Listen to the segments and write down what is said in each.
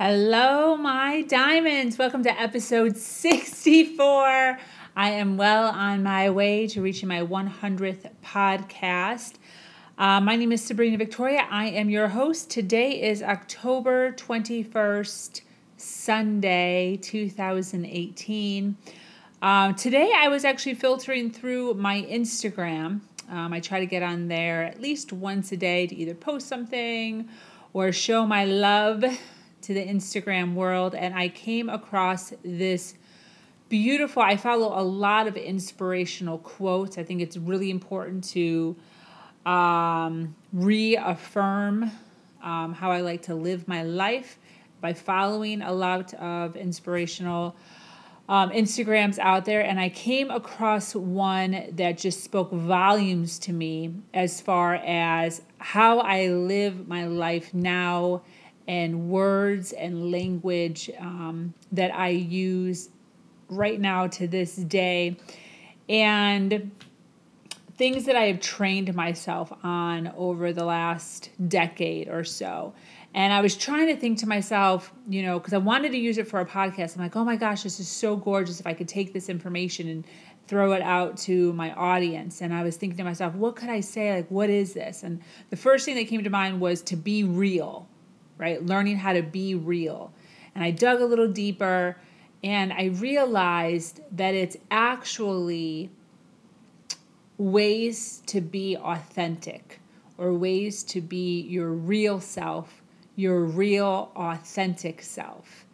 Hello, my diamonds. Welcome to episode 64. I am well on my way to reaching my 100th podcast. Uh, my name is Sabrina Victoria. I am your host. Today is October 21st, Sunday, 2018. Um, today, I was actually filtering through my Instagram. Um, I try to get on there at least once a day to either post something or show my love to the Instagram world and I came across this beautiful I follow a lot of inspirational quotes. I think it's really important to um, reaffirm um, how I like to live my life by following a lot of inspirational um, Instagrams out there, and I came across one that just spoke volumes to me as far as how I live my life now and words and language um, that I use right now to this day, and things that I have trained myself on over the last decade or so. And I was trying to think to myself, you know, because I wanted to use it for a podcast. I'm like, oh my gosh, this is so gorgeous if I could take this information and throw it out to my audience. And I was thinking to myself, what could I say? Like, what is this? And the first thing that came to mind was to be real right? Learning how to be real. And I dug a little deeper and I realized that it's actually ways to be authentic or ways to be your real self, your real authentic self.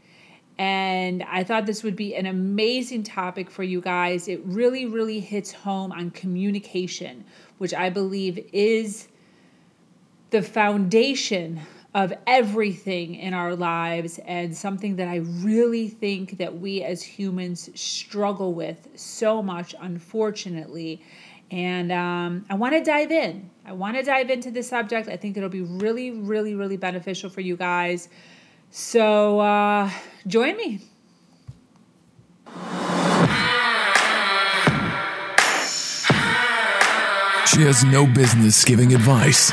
And I thought this would be an amazing topic for you guys. It really, really hits home on communication, which I believe is the foundation of everything in our lives and something that I really think that we as humans struggle with so much, unfortunately. And um, I want to dive in. I want to dive into this subject. I think it'll be really, really, really beneficial for you guys. So uh, join me. She has no business giving advice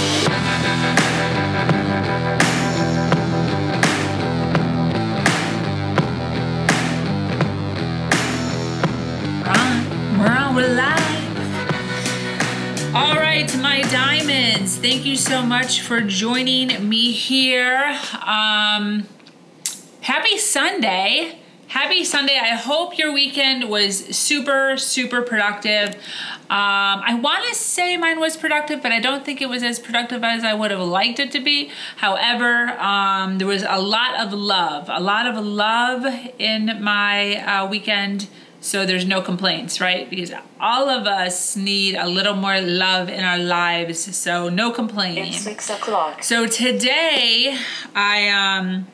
Thank you so much for joining me here. Um, happy Sunday. Happy Sunday. I hope your weekend was super, super productive. Um, I want to say mine was productive, but I don't think it was as productive as I would have liked it to be. However, um, there was a lot of love, a lot of love in my uh, weekend so there's no complaints, right? Because all of us need a little more love in our lives. So no complaining. It's six o'clock. So today I um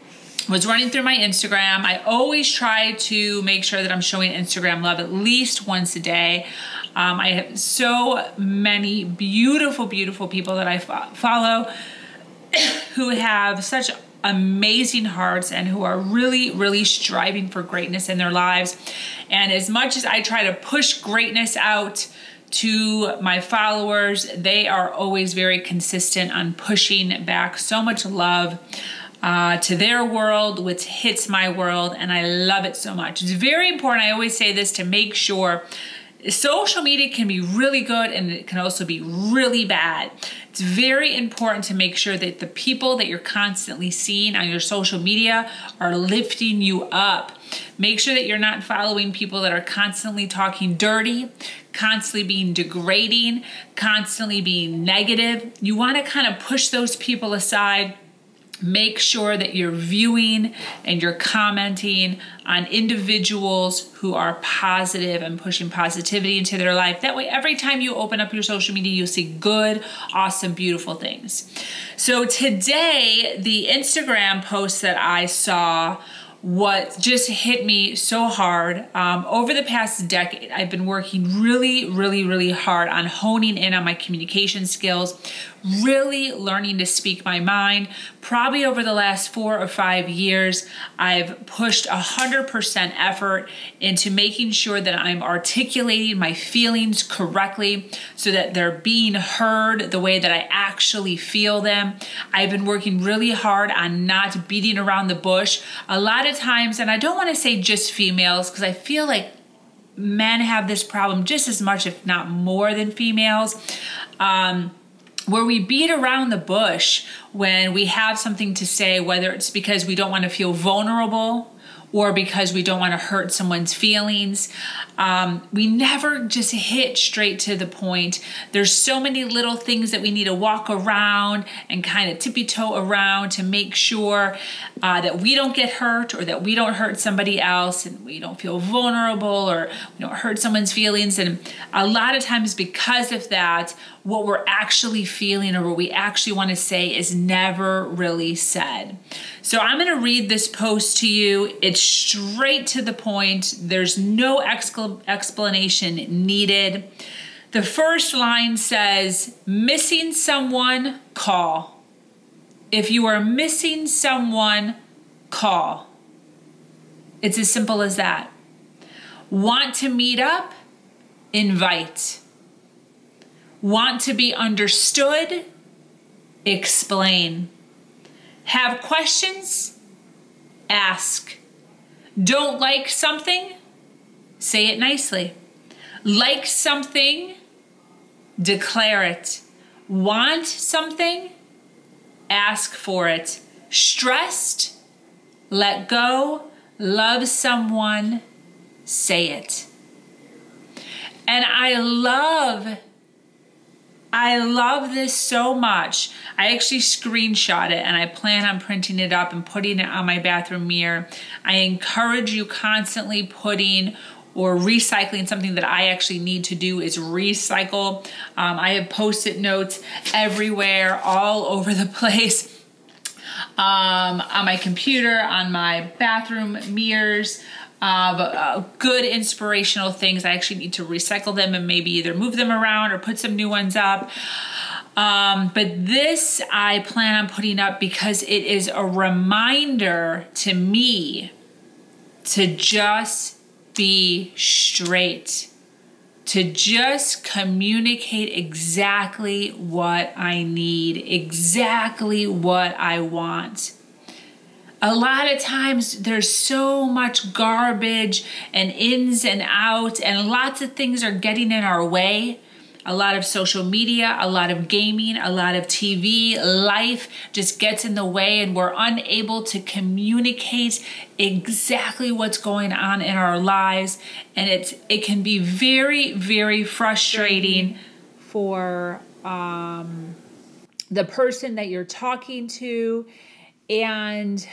was running through my Instagram. I always try to make sure that I'm showing Instagram love at least once a day. Um, I have so many beautiful, beautiful people that I fo- follow who have such amazing hearts and who are really, really striving for greatness in their lives. And as much as I try to push greatness out, to my followers. They are always very consistent on pushing back so much love uh, to their world, which hits my world, and I love it so much. It's very important. I always say this to make sure social media can be really good and it can also be really bad. It's very important to make sure that the people that you're constantly seeing on your social media are lifting you up. Make sure that you're not following people that are constantly talking dirty, constantly being degrading, constantly being negative. You want to kind of push those people aside make sure that you're viewing and you're commenting on individuals who are positive and pushing positivity into their life. That way, every time you open up your social media, you'll see good, awesome, beautiful things. So, today, the Instagram post that I saw what just hit me so hard. Um, over the past decade, I've been working really, really, really hard on honing in on my communication skills, really learning to speak my mind. Probably over the last four or five years, I've pushed 100% effort into making sure that I'm articulating my feelings correctly so that they're being heard the way that I actually feel them. I've been working really hard on not beating around the bush. A lot of times, and I don't want to say just females because I feel like men have this problem just as much, if not more, than females. Um, where we beat around the bush when we have something to say, whether it's because we don't want to feel vulnerable or because we don't want to hurt someone's feelings. Um, we never just hit straight to the point. There's so many little things that we need to walk around and kind of tippy toe around to make sure uh, that we don't get hurt or that we don't hurt somebody else and we don't feel vulnerable or we don't hurt someone's feelings. And a lot of times, because of that, what we're actually feeling or what we actually want to say is never really said. So I'm going to read this post to you. It's straight to the point, there's no explanation needed. The first line says, Missing someone, call. If you are missing someone, call. It's as simple as that. Want to meet up? Invite. Want to be understood? Explain. Have questions? Ask. Don't like something? Say it nicely. Like something? Declare it. Want something? Ask for it. Stressed? Let go. Love someone? Say it. And I love I love this so much. I actually screenshot it and I plan on printing it up and putting it on my bathroom mirror. I encourage you constantly putting or recycling something that I actually need to do is recycle. Um, I have post it notes everywhere, all over the place. Um, on my computer, on my bathroom mirrors, uh, good inspirational things. I actually need to recycle them and maybe either move them around or put some new ones up. Um, but this I plan on putting up because it is a reminder to me to just be straight, to just communicate exactly what I need, exactly what I want a lot of times there's so much garbage and ins and outs, and lots of things are getting in our way. A lot of social media, a lot of gaming, a lot of TV, life just gets in the way, and we're unable to communicate exactly what's going on in our lives. And it's it can be very, very frustrating for um, the person that you're talking to and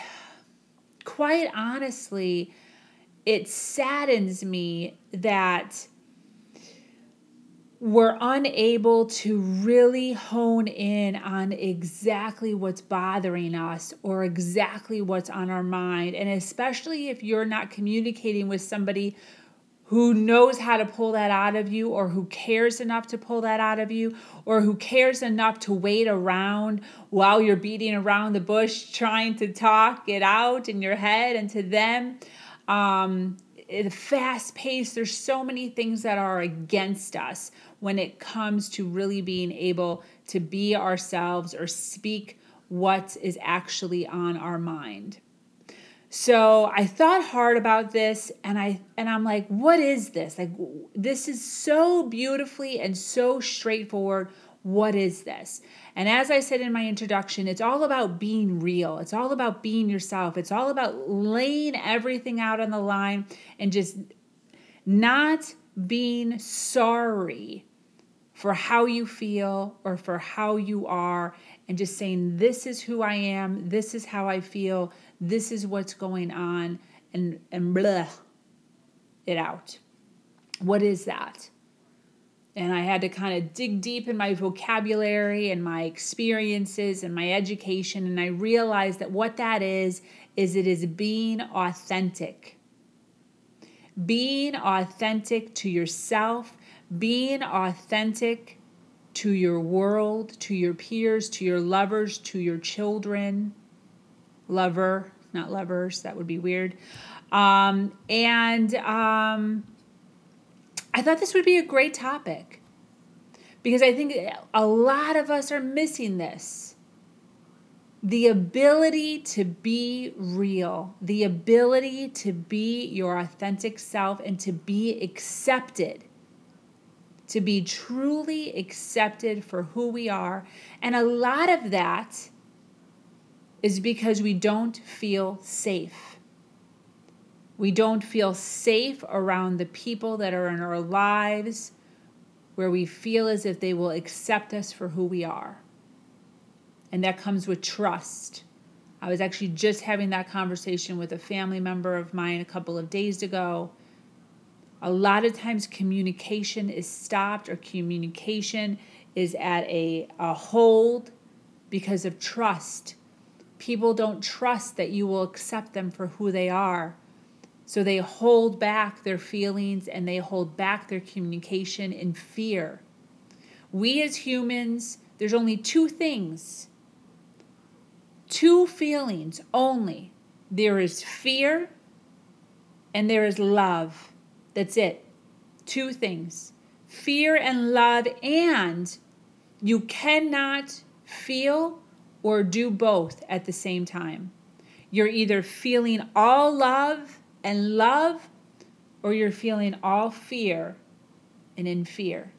quite honestly, it saddens me that we're unable to really hone in on exactly what's bothering us or exactly what's on our mind. And especially if you're not communicating with somebody who knows how to pull that out of you or who cares enough to pull that out of you or who cares enough to wait around while you're beating around the bush trying to talk it out in your head and to them. Um, the fast pace there's so many things that are against us when it comes to really being able to be ourselves or speak what is actually on our mind so I thought hard about this and I and I'm like what is this? Like this is so beautifully and so straightforward. What is this? And as I said in my introduction, it's all about being real. It's all about being yourself. It's all about laying everything out on the line and just not being sorry for how you feel or for how you are and just saying, This is who I am. This is how I feel this is what's going on and and blah it out what is that and i had to kind of dig deep in my vocabulary and my experiences and my education and i realized that what that is is it is being authentic. Being authentic to yourself, being authentic to your world, to your peers, to your lovers, to your children. Lover, not lovers, that would be weird. Um, and um, I thought this would be a great topic because I think a lot of us are missing this. The ability to be real, the ability to be your authentic self and to be accepted, to be truly accepted for who we are. And a lot of that is because we don't feel safe. We don't feel safe around the people that are in our lives where we feel as if they will accept us for who we are. And that comes with trust. I was actually just having that conversation with a family member of mine a couple of days ago. A lot of times, communication is stopped or communication is at a, a hold because of trust. People don't trust that you will accept them for who they are. So they hold back their feelings and they hold back their communication in fear. We as humans, there's only two things, two feelings only. There is fear and there is love. That's it. Two things fear and love, and you cannot feel or do both at the same time. You're either feeling all love and love, or you're feeling all fear and in fear.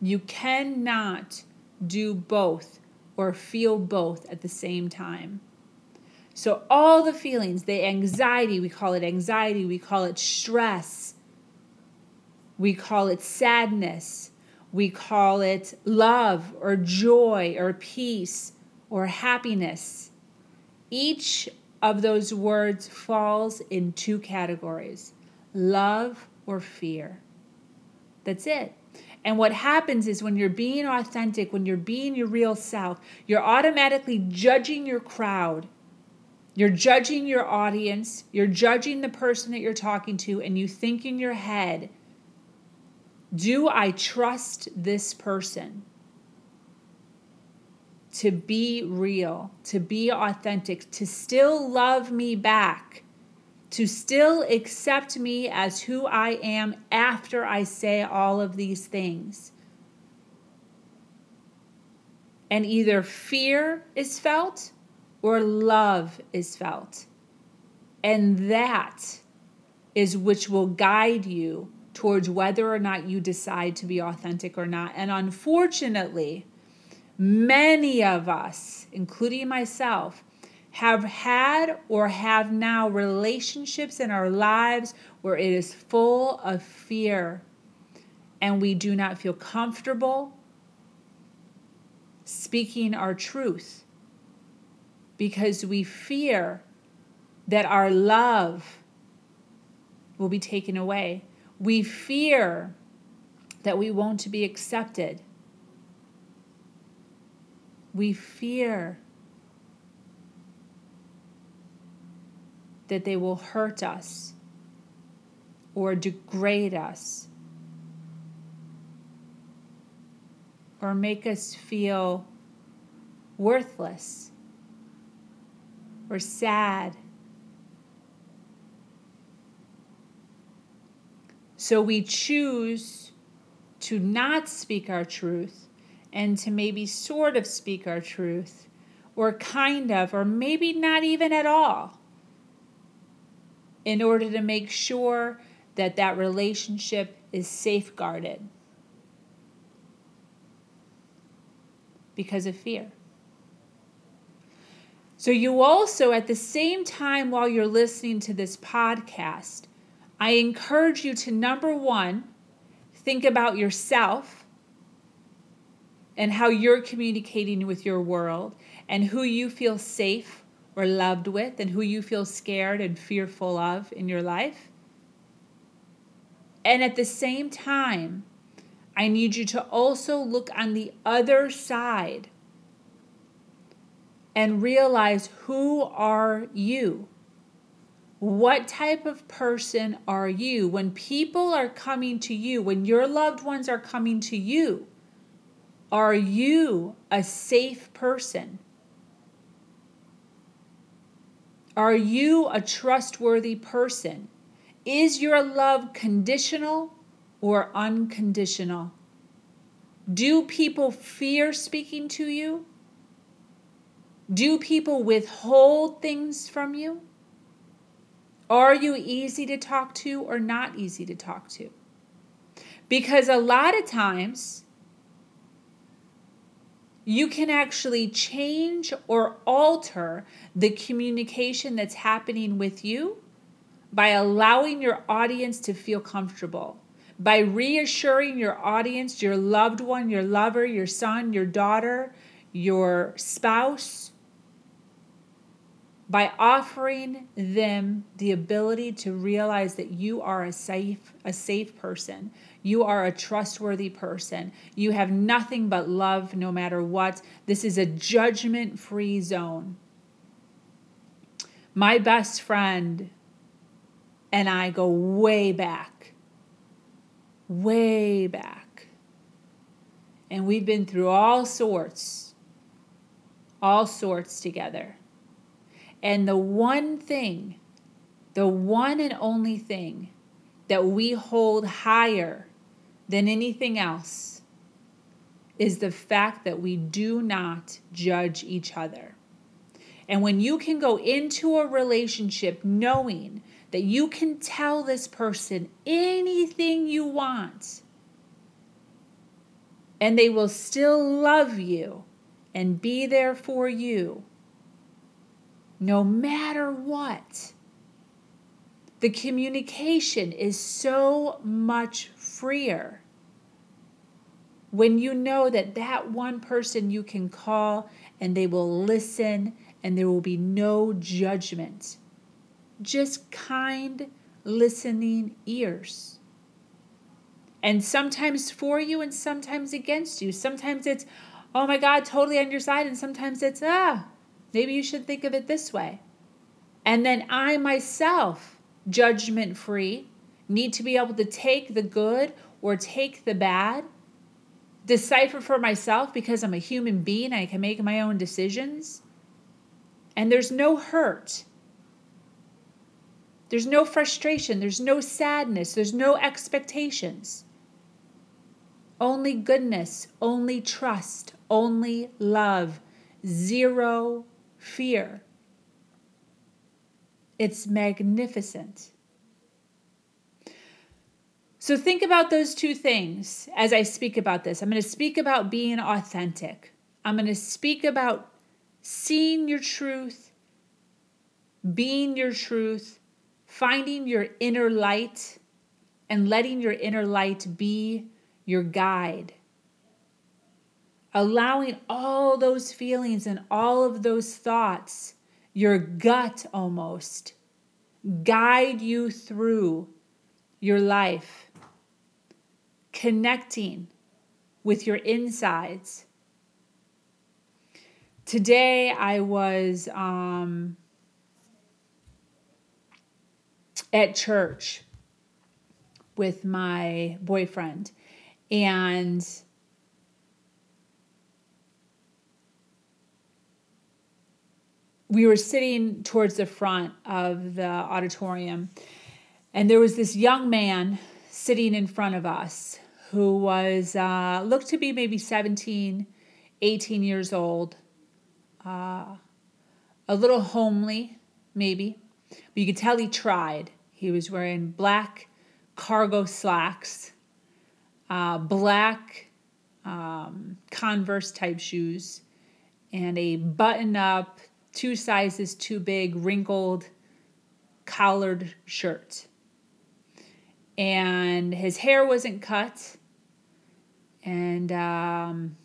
You cannot do both or feel both at the same time. So, all the feelings, the anxiety, we call it anxiety, we call it stress, we call it sadness, we call it love or joy or peace or happiness. Each of those words falls in two categories love or fear. That's it. And what happens is when you're being authentic, when you're being your real self, you're automatically judging your crowd. You're judging your audience. You're judging the person that you're talking to, and you think in your head, Do I trust this person? to be real, to be authentic, to still love me back, to still accept me as who I am after I say all of these things. And either fear is felt or love is felt. And that is which will guide you towards whether or not you decide to be authentic or not. And unfortunately, Many of us, including myself, have had or have now relationships in our lives where it is full of fear and we do not feel comfortable speaking our truth because we fear that our love will be taken away. We fear that we won't be accepted we fear that they will hurt us or degrade us or make us feel worthless or sad. So we choose to not speak our truth and to maybe sort of speak our truth, or kind of, or maybe not even at all, in order to make sure that that relationship is safeguarded because of fear. So, you also, at the same time while you're listening to this podcast, I encourage you to number one, think about yourself and how you're communicating with your world and who you feel safe or loved with and who you feel scared and fearful of in your life. And at the same time, I need you to also look on the other side and realize who are you? What type of person are you? When people are coming to you, when your loved ones are coming to you, are you a safe person? Are you a trustworthy person? Is your love conditional or unconditional? Do people fear speaking to you? Do people withhold things from you? Are you easy to talk to or not easy to talk to? Because a lot of times, you can actually change or alter the communication that's happening with you by allowing your audience to feel comfortable, by reassuring your audience, your loved one, your lover, your son, your daughter, your spouse, by offering them the ability to realize that you are a safe a safe person. You are a trustworthy person. You have nothing but love no matter what. This is a judgment free zone. My best friend and I go way back way back. And we've been through all sorts all sorts together and the one thing, the one and only thing that we hold higher than anything else is the fact that we do not judge each other. And when you can go into a relationship knowing that you can tell this person anything you want, and they will still love you and be there for you no matter what. The communication is so much freer when you know that that one person you can call and they will listen and there will be no judgment. Just kind, listening ears. And sometimes for you and sometimes against you. Sometimes it's, oh my God, totally on your side. And sometimes it's, ah, Maybe you should think of it this way. And then I myself, judgment free, need to be able to take the good or take the bad, decipher for myself because I'm a human being, I can make my own decisions. And there's no hurt. There's no frustration. There's no sadness. There's no expectations. Only goodness, only trust, only love, zero fear. It's magnificent. So think about those two things as I speak about this. I'm going to speak about being authentic. I'm going to speak about seeing your truth, being your truth, finding your inner light, and letting your inner light be your guide allowing all those feelings and all of those thoughts, your gut almost, guide you through your life, connecting with your insides. Today I was um, at church with my boyfriend, and we were sitting towards the front of the auditorium, and there was this young man sitting in front of us who was uh, looked to be maybe 17, 18 years old, uh, a little homely, maybe, but you could tell he tried. He was wearing black cargo slacks, uh, black um, Converse type shoes, and a button up two sizes too big, wrinkled, collared shirt. And his hair wasn't cut. And um,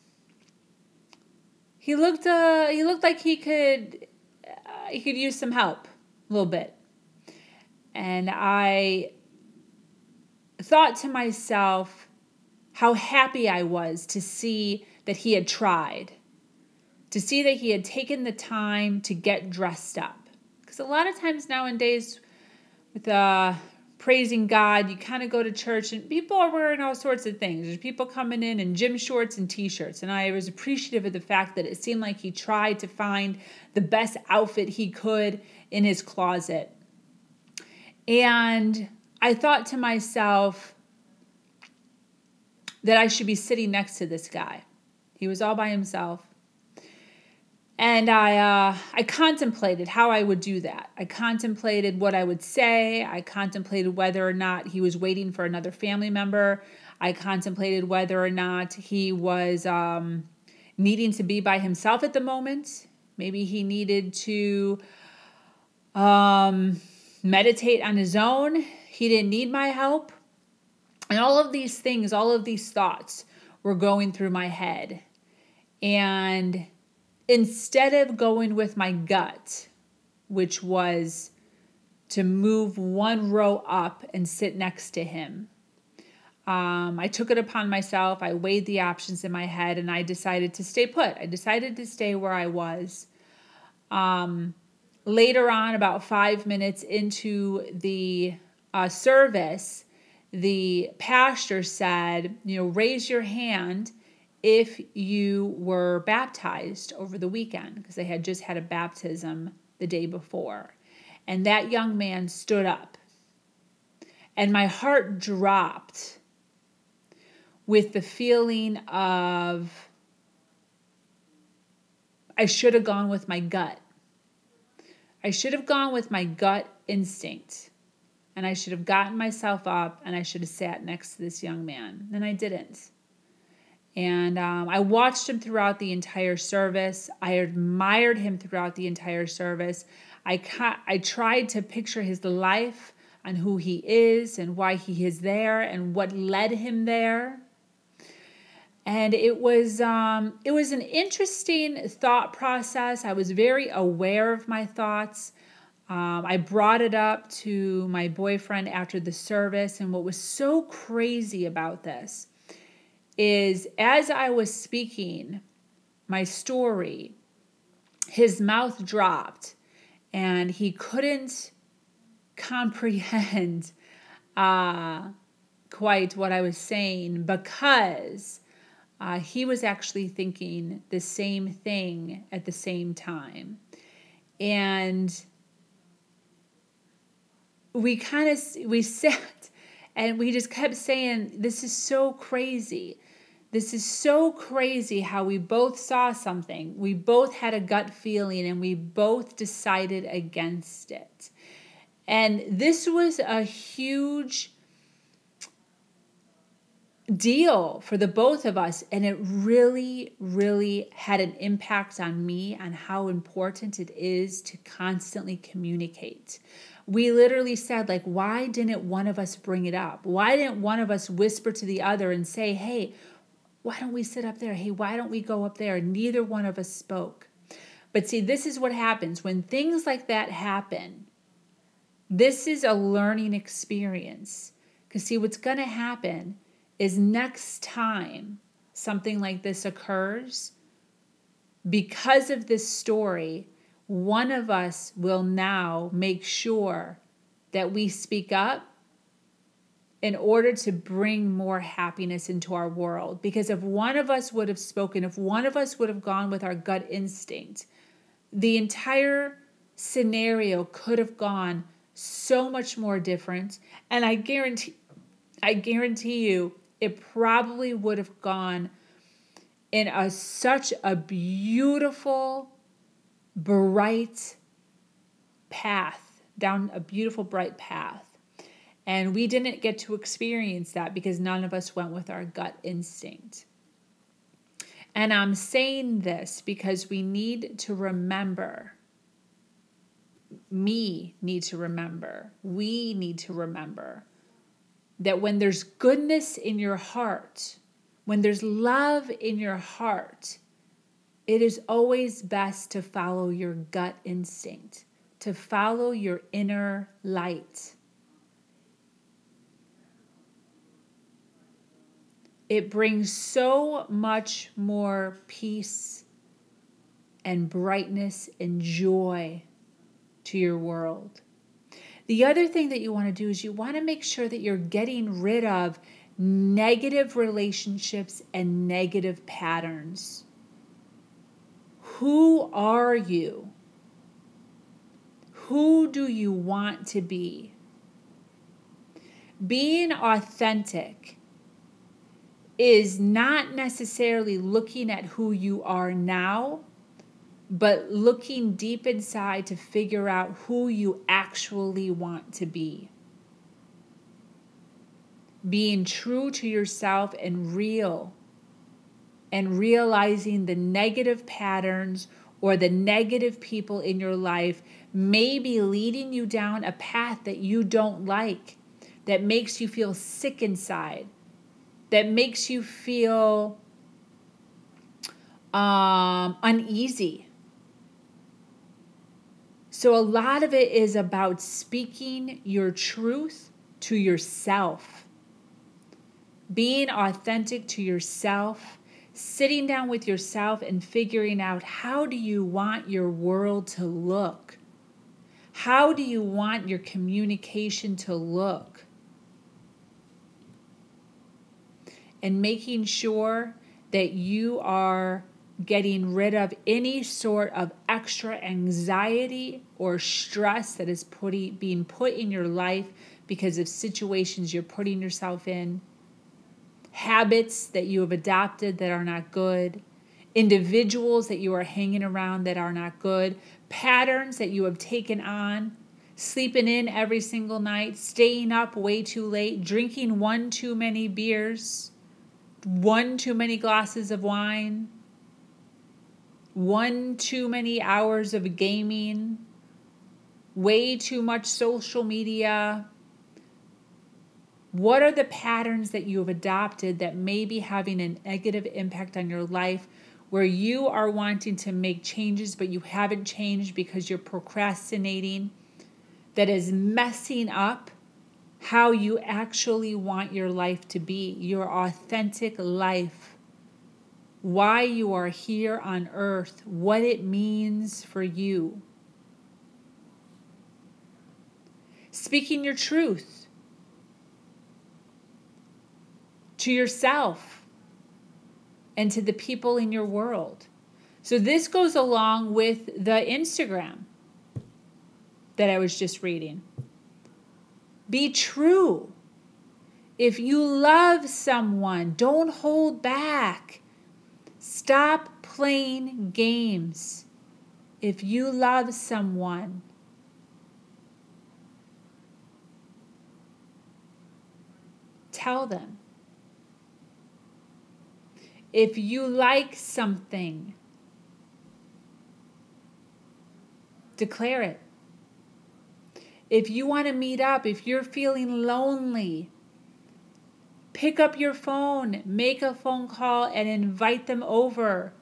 he looked uh, he looked like he could uh, he could use some help a little bit. And I thought to myself how happy I was to see that he had tried to see that he had taken the time to get dressed up. Because a lot of times nowadays, with uh, praising God, you kind of go to church and people are wearing all sorts of things. There's people coming in in gym shorts and t shirts. And I was appreciative of the fact that it seemed like he tried to find the best outfit he could in his closet. And I thought to myself that I should be sitting next to this guy. He was all by himself. And I, uh, I contemplated how I would do that. I contemplated what I would say. I contemplated whether or not he was waiting for another family member. I contemplated whether or not he was um, needing to be by himself at the moment. Maybe he needed to um, meditate on his own. He didn't need my help. And all of these things, all of these thoughts were going through my head. And instead of going with my gut, which was to move one row up and sit next to him, um, I took it upon myself. I weighed the options in my head and I decided to stay put. I decided to stay where I was. Um, later on, about five minutes into the uh, service, the pastor said, You know, raise your hand if you were baptized over the weekend, because they had just had a baptism the day before. And that young man stood up. And my heart dropped with the feeling of I should have gone with my gut. I should have gone with my gut instinct. And I should have gotten myself up and I should have sat next to this young man. And I didn't. And um, I watched him throughout the entire service. I admired him throughout the entire service. I, ca- I tried to picture his life and who he is and why he is there and what led him there. And it was um, it was an interesting thought process. I was very aware of my thoughts. Um, I brought it up to my boyfriend after the service, and what was so crazy about this is as I was speaking my story, his mouth dropped and he couldn't comprehend uh, quite what I was saying because uh, he was actually thinking the same thing at the same time. And we kind of we sat and we just kept saying this is so crazy this is so crazy how we both saw something, we both had a gut feeling, and we both decided against it. And this was a huge deal for the both of us. And it really, really had an impact on me on how important it is to constantly communicate. We literally said, like, why didn't one of us bring it up? Why didn't one of us whisper to the other and say, hey, why don't we sit up there? Hey, why don't we go up there? Neither one of us spoke. But see, this is what happens when things like that happen. This is a learning experience. Because, see, what's going to happen is next time something like this occurs, because of this story, one of us will now make sure that we speak up in order to bring more happiness into our world. Because if one of us would have spoken, if one of us would have gone with our gut instinct, the entire scenario could have gone so much more different. And I guarantee, I guarantee you, it probably would have gone in a such a beautiful, bright path, down a beautiful, bright path and we didn't get to experience that because none of us went with our gut instinct. And I'm saying this because we need to remember, me need to remember, we need to remember that when there's goodness in your heart, when there's love in your heart, it is always best to follow your gut instinct, to follow your inner light. It brings so much more peace and brightness and joy to your world. The other thing that you want to do is you want to make sure that you're getting rid of negative relationships and negative patterns. Who are you? Who do you want to be? Being authentic is not necessarily looking at who you are now, but looking deep inside to figure out who you actually want to be. Being true to yourself and real, and realizing the negative patterns or the negative people in your life may be leading you down a path that you don't like, that makes you feel sick inside that makes you feel um, uneasy. So, a lot of it is about speaking your truth to yourself, being authentic to yourself, sitting down with yourself and figuring out how do you want your world to look? How do you want your communication to look? And making sure that you are getting rid of any sort of extra anxiety or stress that is putting, being put in your life because of situations you're putting yourself in, habits that you have adopted that are not good, individuals that you are hanging around that are not good, patterns that you have taken on, sleeping in every single night, staying up way too late, drinking one too many beers one too many glasses of wine, one too many hours of gaming, way too much social media. What are the patterns that you have adopted that may be having a negative impact on your life where you are wanting to make changes but you haven't changed because you're procrastinating that is messing up how you actually want your life to be, your authentic life, why you are here on earth, what it means for you. Speaking your truth to yourself and to the people in your world. So, this goes along with the Instagram that I was just reading. Be true. If you love someone, don't hold back. Stop playing games. If you love someone, tell them. If you like something, declare it. If you want to meet up, if you're feeling lonely, pick up your phone, make a phone call, and invite them over.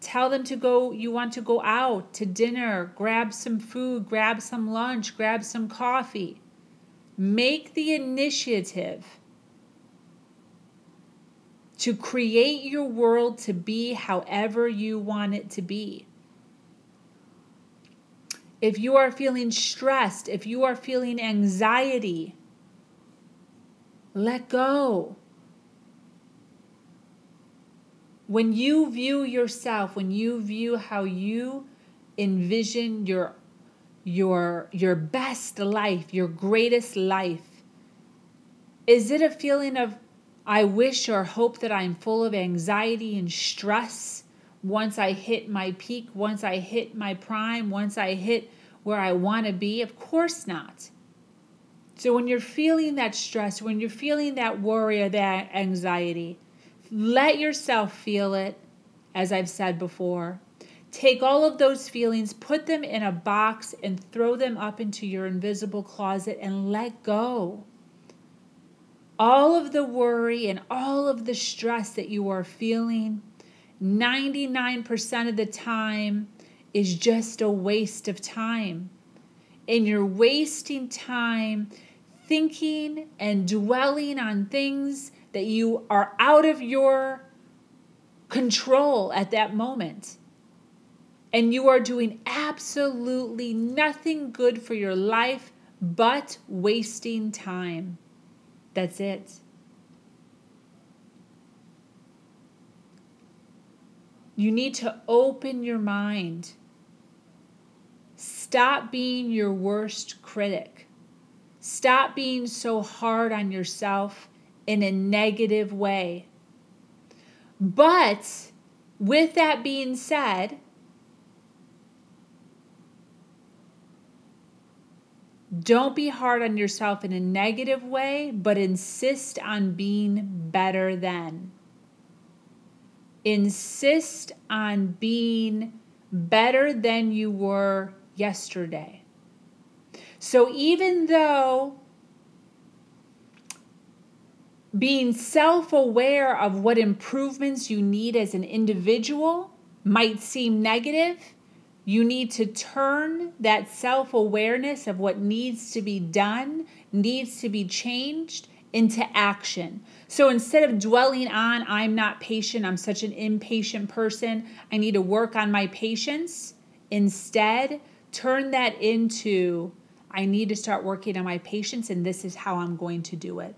Tell them to go, you want to go out to dinner, grab some food, grab some lunch, grab some coffee. Make the initiative to create your world to be however you want it to be if you are feeling stressed, if you are feeling anxiety, let go. When you view yourself, when you view how you envision your your your best life, your greatest life, is it a feeling of I wish or hope that I'm full of anxiety and stress? Once I hit my peak, once I hit my prime, once I hit where I want to be? Of course not. So when you're feeling that stress, when you're feeling that worry or that anxiety, let yourself feel it, as I've said before. Take all of those feelings, put them in a box, and throw them up into your invisible closet and let go. All of the worry and all of the stress that you are feeling 99% of the time is just a waste of time. And you're wasting time thinking and dwelling on things that you are out of your control at that moment. and you are doing absolutely nothing good for your life but wasting time. That's it. You need to open your mind. Stop being your worst critic. Stop being so hard on yourself in a negative way. But with that being said, don't be hard on yourself in a negative way, but insist on being better than. Insist on being better than you were yesterday. So even though being self aware of what improvements you need as an individual might seem negative, you need to turn that self awareness of what needs to be done, needs to be changed, into action. So instead of dwelling on, I'm not patient, I'm such an impatient person, I need to work on my patience, instead, turn that into, I need to start working on my patience, and this is how I'm going to do it.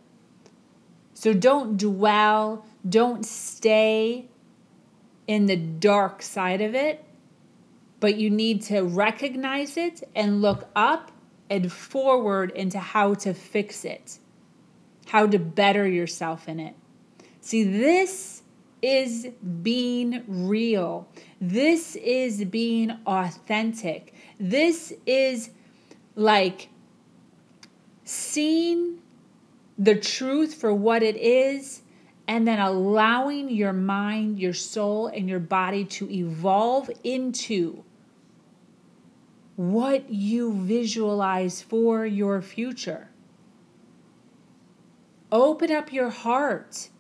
So don't dwell, don't stay in the dark side of it, but you need to recognize it and look up and forward into how to fix it, how to better yourself in it. See, this is being real. This is being authentic. This is like seeing the truth for what it is and then allowing your mind, your soul, and your body to evolve into what you visualize for your future. Open up your heart.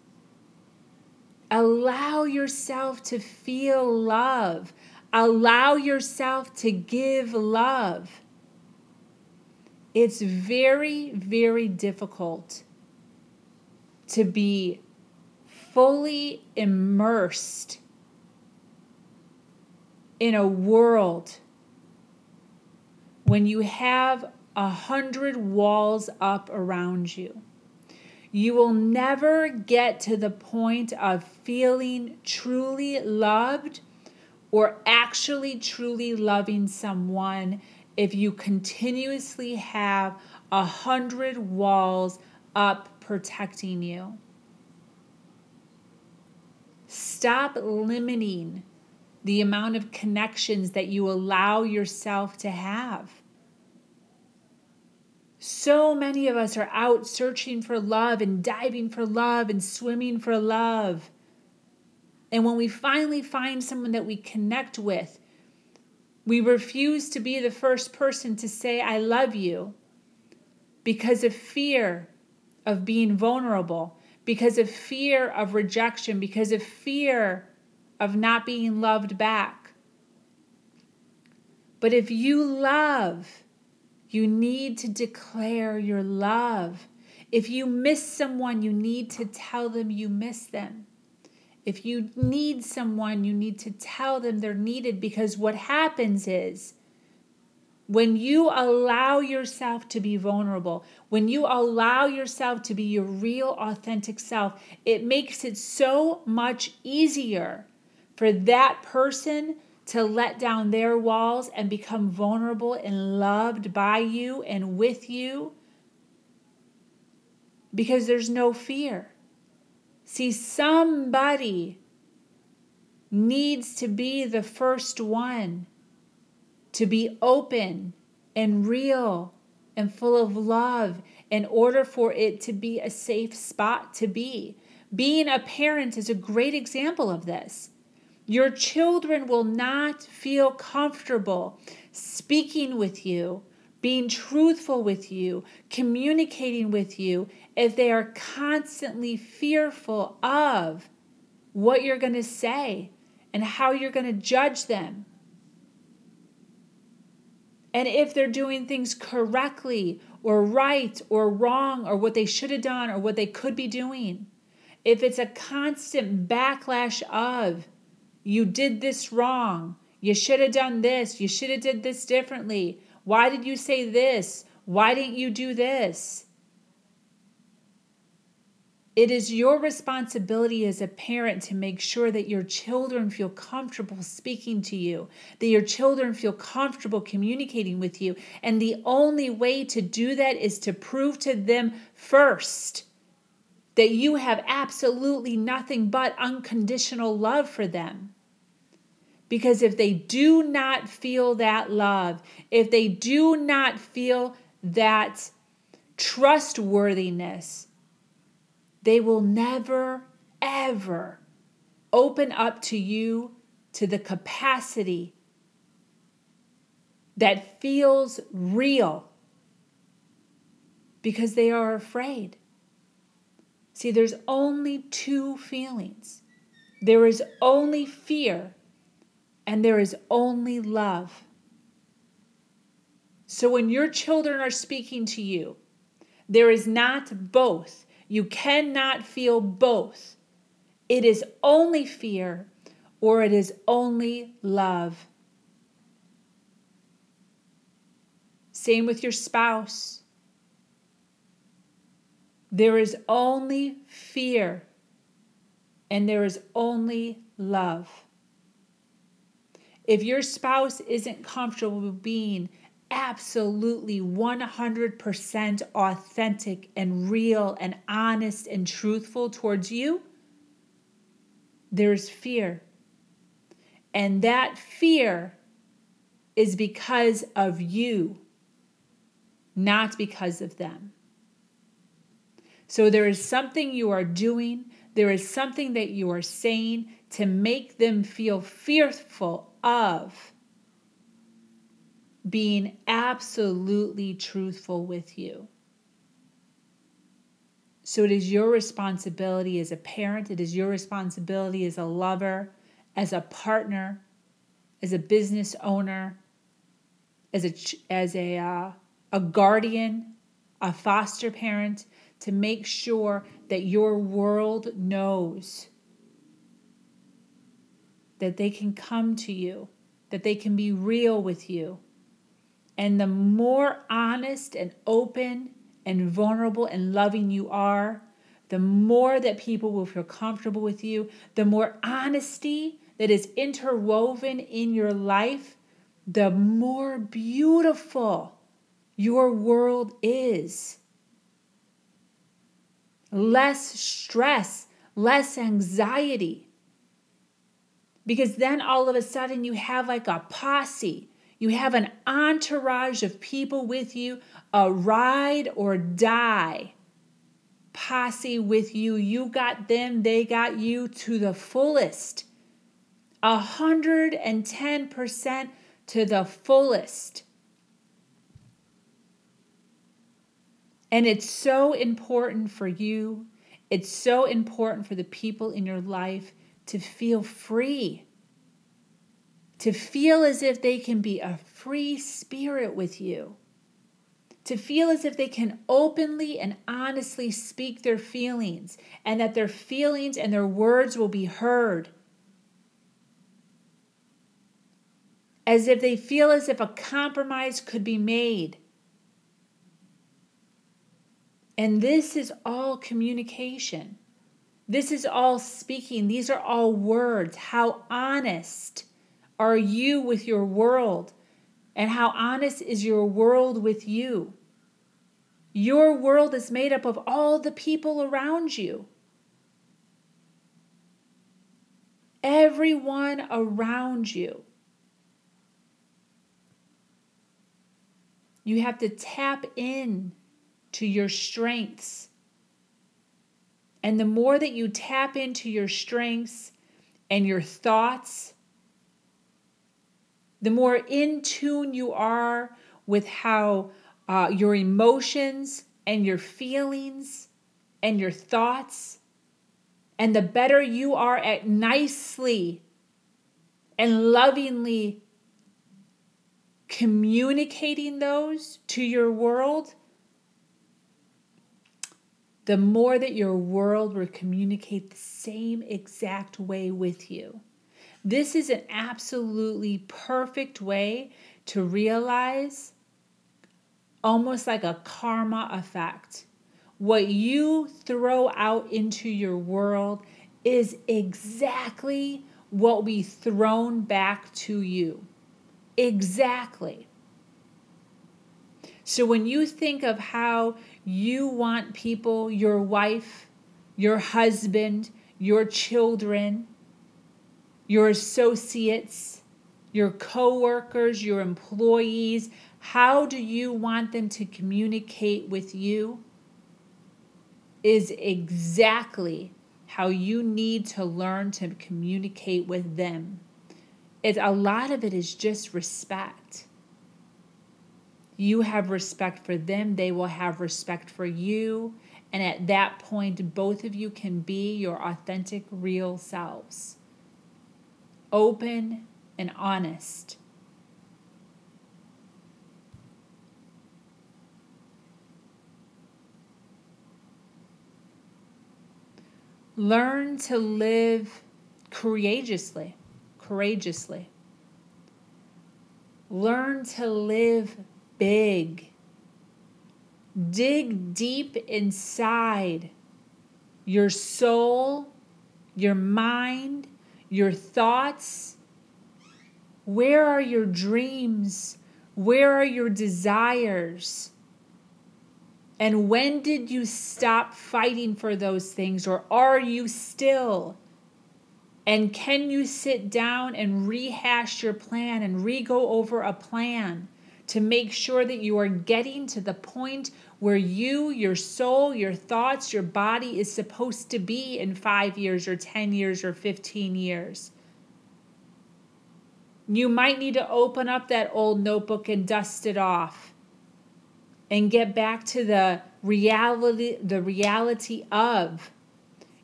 Allow yourself to feel love. Allow yourself to give love. It's very, very difficult to be fully immersed in a world when you have a hundred walls up around you. You will never get to the point of feeling truly loved or actually truly loving someone if you continuously have a hundred walls up protecting you. Stop limiting the amount of connections that you allow yourself to have. So many of us are out searching for love and diving for love and swimming for love. And when we finally find someone that we connect with, we refuse to be the first person to say, I love you, because of fear of being vulnerable, because of fear of rejection, because of fear of not being loved back. But if you love, you need to declare your love. If you miss someone, you need to tell them you miss them. If you need someone, you need to tell them they're needed because what happens is when you allow yourself to be vulnerable, when you allow yourself to be your real, authentic self, it makes it so much easier for that person to let down their walls and become vulnerable and loved by you and with you because there's no fear. See, somebody needs to be the first one to be open and real and full of love in order for it to be a safe spot to be. Being a parent is a great example of this. Your children will not feel comfortable speaking with you, being truthful with you, communicating with you, if they are constantly fearful of what you're going to say and how you're going to judge them. And if they're doing things correctly or right or wrong or what they should have done or what they could be doing, if it's a constant backlash of, you did this wrong, You should have done this. You should have did this differently. Why did you say this? Why didn't you do this? It is your responsibility as a parent to make sure that your children feel comfortable speaking to you, that your children feel comfortable communicating with you. And the only way to do that is to prove to them first that you have absolutely nothing but unconditional love for them. Because if they do not feel that love, if they do not feel that trustworthiness, they will never, ever open up to you to the capacity that feels real because they are afraid. See, there's only two feelings there is only fear, and there is only love. So when your children are speaking to you, there is not both. You cannot feel both. It is only fear or it is only love. Same with your spouse. There is only fear and there is only love. If your spouse isn't comfortable being absolutely 100% authentic and real and honest and truthful towards you, there's fear. And that fear is because of you, not because of them. So there is something you are doing, there is something that you are saying to make them feel fearful of being absolutely truthful with you. So it is your responsibility as a parent, it is your responsibility as a lover, as a partner, as a business owner, as a as a uh, a guardian, a foster parent to make sure that your world knows that they can come to you, that they can be real with you, and the more honest and open and vulnerable and loving you are, the more that people will feel comfortable with you, the more honesty that is interwoven in your life, the more beautiful your world is. Less stress, less anxiety. Because then all of a sudden you have like a posse you have an entourage of people with you, a ride or die posse with you. You got them, they got you to the fullest. A hundred and ten percent to the fullest. And it's so important for you, it's so important for the people in your life to feel free to feel as if they can be a free spirit with you, to feel as if they can openly and honestly speak their feelings, and that their feelings and their words will be heard. As if they feel as if a compromise could be made. And this is all communication. This is all speaking. These are all words. How honest are you with your world? And how honest is your world with you? Your world is made up of all the people around you. Everyone around you. You have to tap in to your strengths. And the more that you tap into your strengths and your thoughts the more in tune you are with how uh, your emotions and your feelings and your thoughts, and the better you are at nicely and lovingly communicating those to your world, the more that your world will communicate the same exact way with you This is an absolutely perfect way to realize almost like a karma effect. What you throw out into your world is exactly what we thrown back to you. Exactly. So when you think of how you want people, your wife, your husband, your children, your associates, your coworkers, your employees, how do you want them to communicate with you? Is exactly how you need to learn to communicate with them. It's a lot of it is just respect. You have respect for them, they will have respect for you. And at that point, both of you can be your authentic, real selves. Open and honest. Learn to live courageously, courageously. Learn to live big. Dig deep inside your soul, your mind, your thoughts. Where are your dreams? Where are your desires? And when did you stop fighting for those things, or are you still? And can you sit down and rehash your plan and re go over a plan to make sure that you are getting to the point where you, your soul, your thoughts, your body is supposed to be in five years, or 10 years, or 15 years? You might need to open up that old notebook and dust it off and get back to the reality the reality of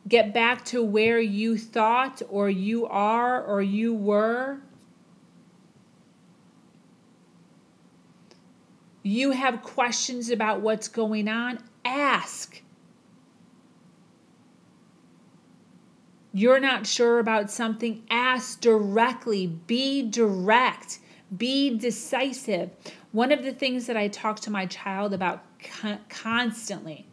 get back to where you thought or you are or you were you have questions about what's going on ask you're not sure about something ask directly be direct be decisive one of the things that I talk to my child about constantly.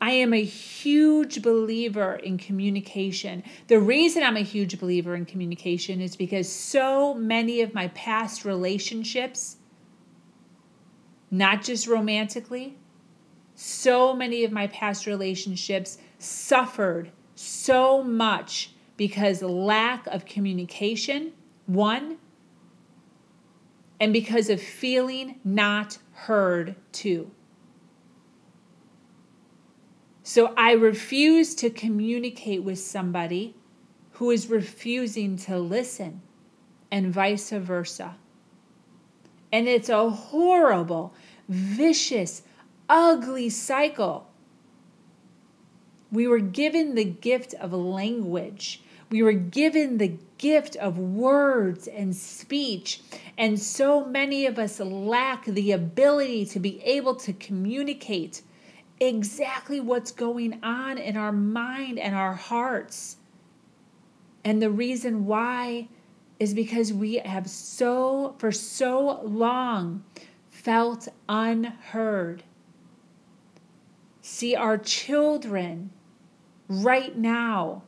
I am a huge believer in communication. The reason I'm a huge believer in communication is because so many of my past relationships, not just romantically, so many of my past relationships suffered so much because lack of communication, one, and because of feeling not heard too. So I refuse to communicate with somebody who is refusing to listen, and vice versa. And it's a horrible, vicious, ugly cycle. We were given the gift of language we were given the gift of words and speech, and so many of us lack the ability to be able to communicate exactly what's going on in our mind and our hearts. And the reason why is because we have so, for so long, felt unheard. See, our children right now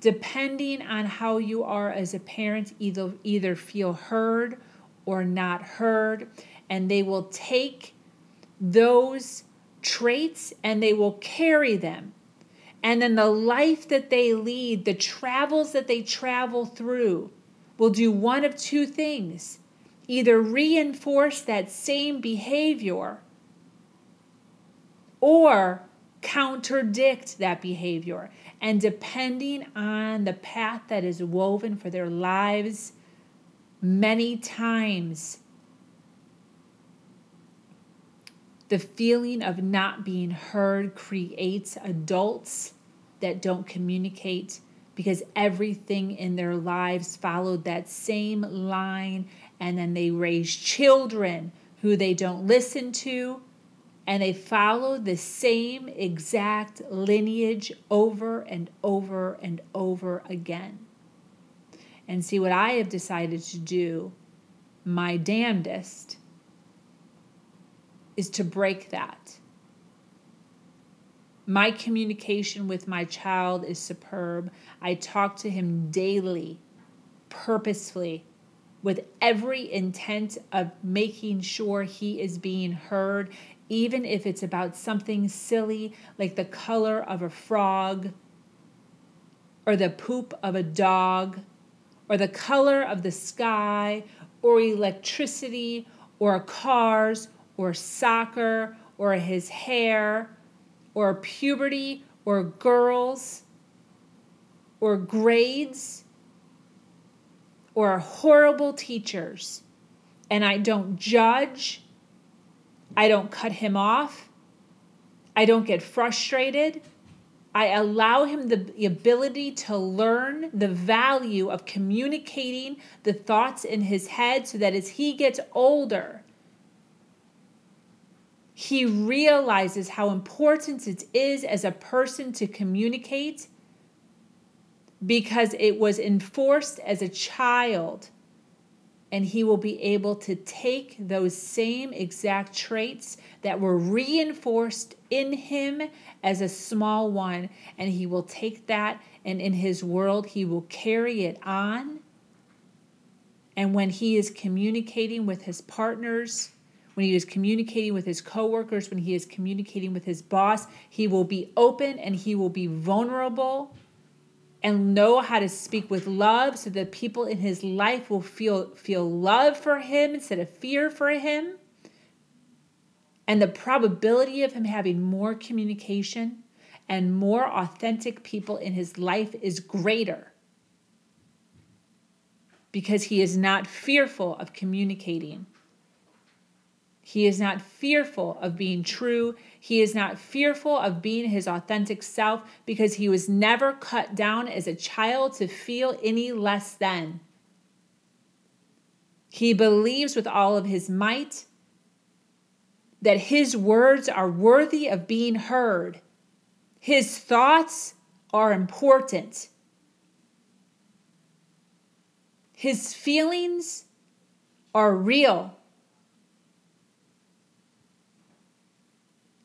depending on how you are as a parent, either, either feel heard or not heard, and they will take those traits and they will carry them. And then the life that they lead, the travels that they travel through, will do one of two things either reinforce that same behavior or contradict that behavior. And depending on the path that is woven for their lives, many times the feeling of not being heard creates adults that don't communicate because everything in their lives followed that same line and then they raise children who they don't listen to and they follow the same exact lineage over and over and over again. And see what I have decided to do, my damnedest, is to break that. My communication with my child is superb. I talk to him daily, purposefully, with every intent of making sure he is being heard, even if it's about something silly like the color of a frog, or the poop of a dog, or the color of the sky, or electricity, or cars, or soccer, or his hair, or puberty, or girls, or grades or horrible teachers, and I don't judge, I don't cut him off, I don't get frustrated. I allow him the ability to learn the value of communicating the thoughts in his head so that as he gets older, he realizes how important it is as a person to communicate because it was enforced as a child. And he will be able to take those same exact traits that were reinforced in him as a small one, and he will take that, and in his world, he will carry it on. And when he is communicating with his partners, when he is communicating with his coworkers, when he is communicating with his boss, he will be open and he will be vulnerable and know how to speak with love so that people in his life will feel feel love for him instead of fear for him. And the probability of him having more communication and more authentic people in his life is greater because he is not fearful of communicating he is not fearful of being true. He is not fearful of being his authentic self because he was never cut down as a child to feel any less than. He believes with all of his might that his words are worthy of being heard. His thoughts are important. His feelings are real.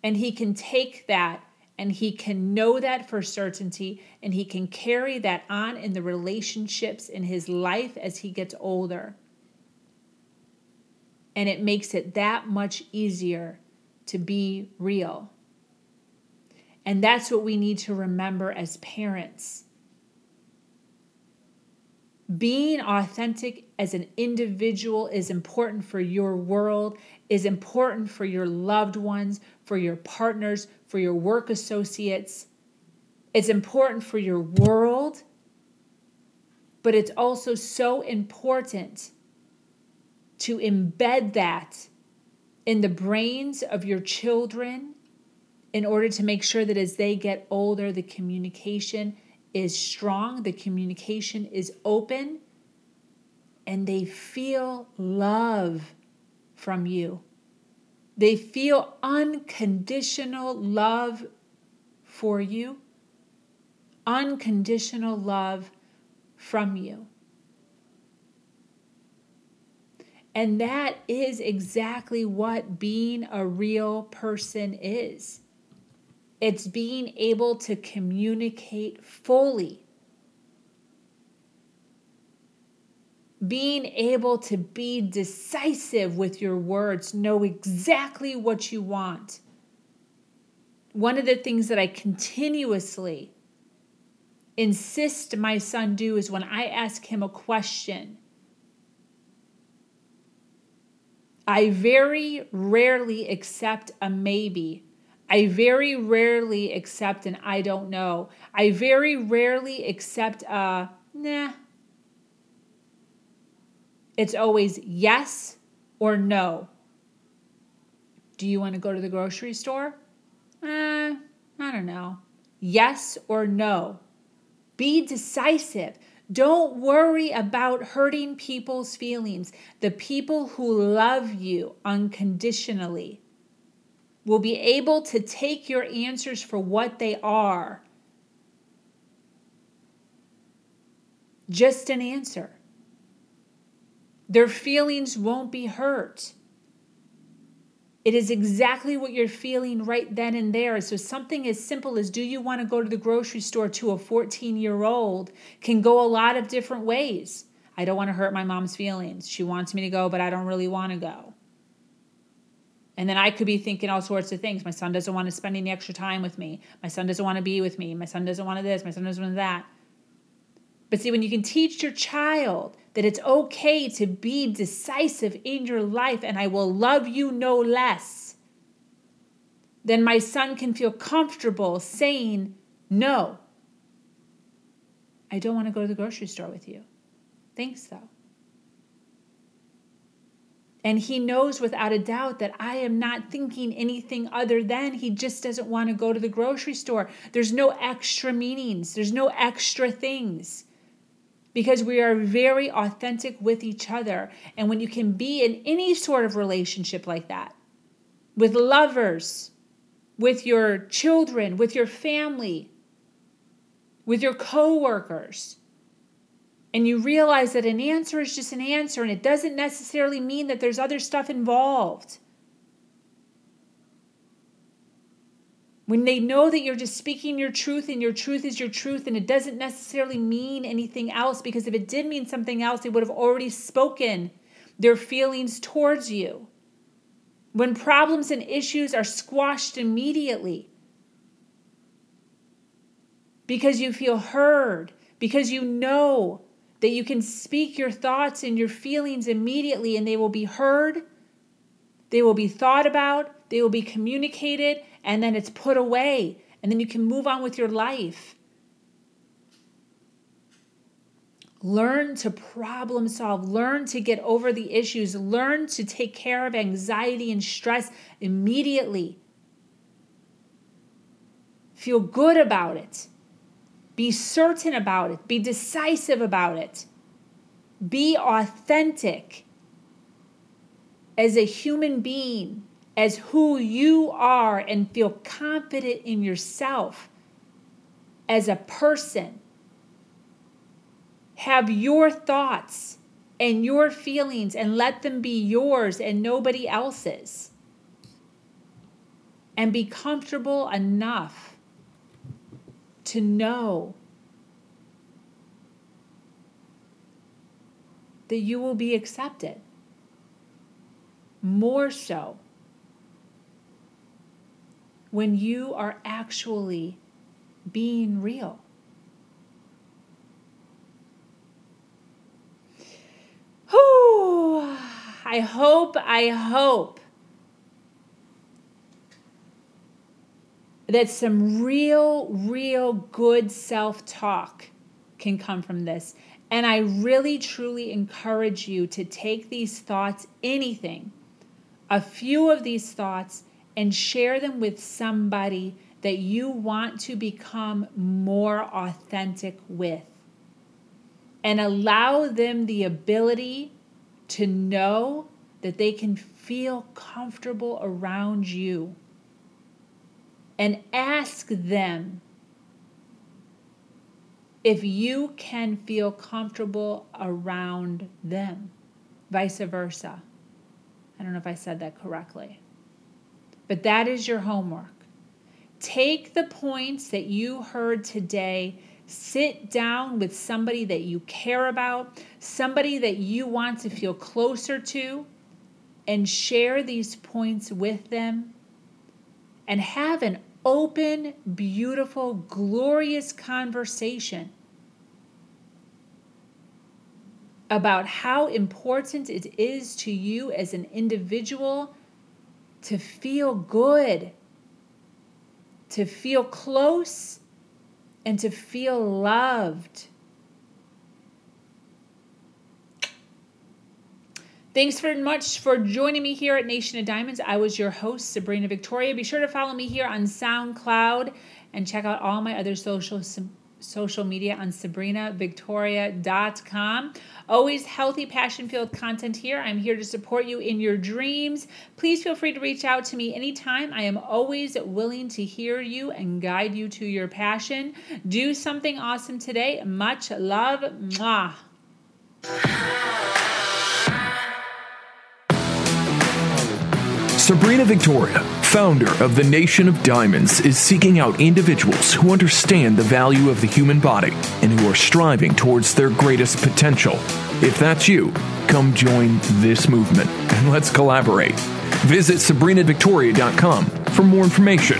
And he can take that and he can know that for certainty and he can carry that on in the relationships in his life as he gets older. And it makes it that much easier to be real. And that's what we need to remember as parents. Being authentic as an individual is important for your world, is important for your loved ones, for your partners, for your work associates. It's important for your world, but it's also so important to embed that in the brains of your children in order to make sure that as they get older, the communication is strong, the communication is open, and they feel love from you. They feel unconditional love for you, unconditional love from you. And that is exactly what being a real person is. It's being able to communicate fully being able to be decisive with your words, know exactly what you want. One of the things that I continuously insist my son do is when I ask him a question, I very rarely accept a maybe. I very rarely accept an I don't know. I very rarely accept a nah, it's always yes or no. Do you want to go to the grocery store? Eh, I don't know. Yes or no. Be decisive. Don't worry about hurting people's feelings. The people who love you unconditionally will be able to take your answers for what they are. Just an answer. Their feelings won't be hurt. It is exactly what you're feeling right then and there. So, something as simple as do you want to go to the grocery store to a 14 year old can go a lot of different ways. I don't want to hurt my mom's feelings. She wants me to go, but I don't really want to go. And then I could be thinking all sorts of things. My son doesn't want to spend any extra time with me. My son doesn't want to be with me. My son doesn't want to this. My son doesn't want that. But see, when you can teach your child that it's okay to be decisive in your life and I will love you no less, then my son can feel comfortable saying, No, I don't want to go to the grocery store with you. Thanks, though. And he knows without a doubt that I am not thinking anything other than he just doesn't want to go to the grocery store. There's no extra meanings, there's no extra things because we are very authentic with each other. And when you can be in any sort of relationship like that, with lovers, with your children, with your family, with your coworkers, and you realize that an answer is just an answer and it doesn't necessarily mean that there's other stuff involved. When they know that you're just speaking your truth and your truth is your truth and it doesn't necessarily mean anything else, because if it did mean something else, they would have already spoken their feelings towards you. When problems and issues are squashed immediately because you feel heard, because you know that you can speak your thoughts and your feelings immediately and they will be heard, they will be thought about, they will be communicated, and then it's put away, and then you can move on with your life. Learn to problem solve, learn to get over the issues, learn to take care of anxiety and stress immediately. Feel good about it. Be certain about it. Be decisive about it. Be authentic as a human being, as who you are, and feel confident in yourself as a person. Have your thoughts and your feelings and let them be yours and nobody else's. And be comfortable enough to know that you will be accepted. More so when you are actually being real. Whew. I hope, I hope that some real, real good self talk can come from this. And I really, truly encourage you to take these thoughts, anything, a few of these thoughts, and share them with somebody that you want to become more authentic with. And allow them the ability to know that they can feel comfortable around you and ask them if you can feel comfortable around them, vice versa. I don't know if I said that correctly. But that is your homework. Take the points that you heard today, sit down with somebody that you care about, somebody that you want to feel closer to, and share these points with them and have an open, beautiful, glorious conversation about how important it is to you as an individual to feel good, to feel close, and to feel loved. Thanks very much for joining me here at Nation of Diamonds. I was your host, Sabrina Victoria. Be sure to follow me here on SoundCloud and check out all my other social social media on sabrinavictoria.com. Always healthy, passion filled content here. I'm here to support you in your dreams. Please feel free to reach out to me anytime. I am always willing to hear you and guide you to your passion. Do something awesome today. Much love. Mwah. Sabrina Victoria, founder of the Nation of Diamonds, is seeking out individuals who understand the value of the human body and who are striving towards their greatest potential. If that's you, come join this movement and let's collaborate. Visit SabrinaVictoria.com for more information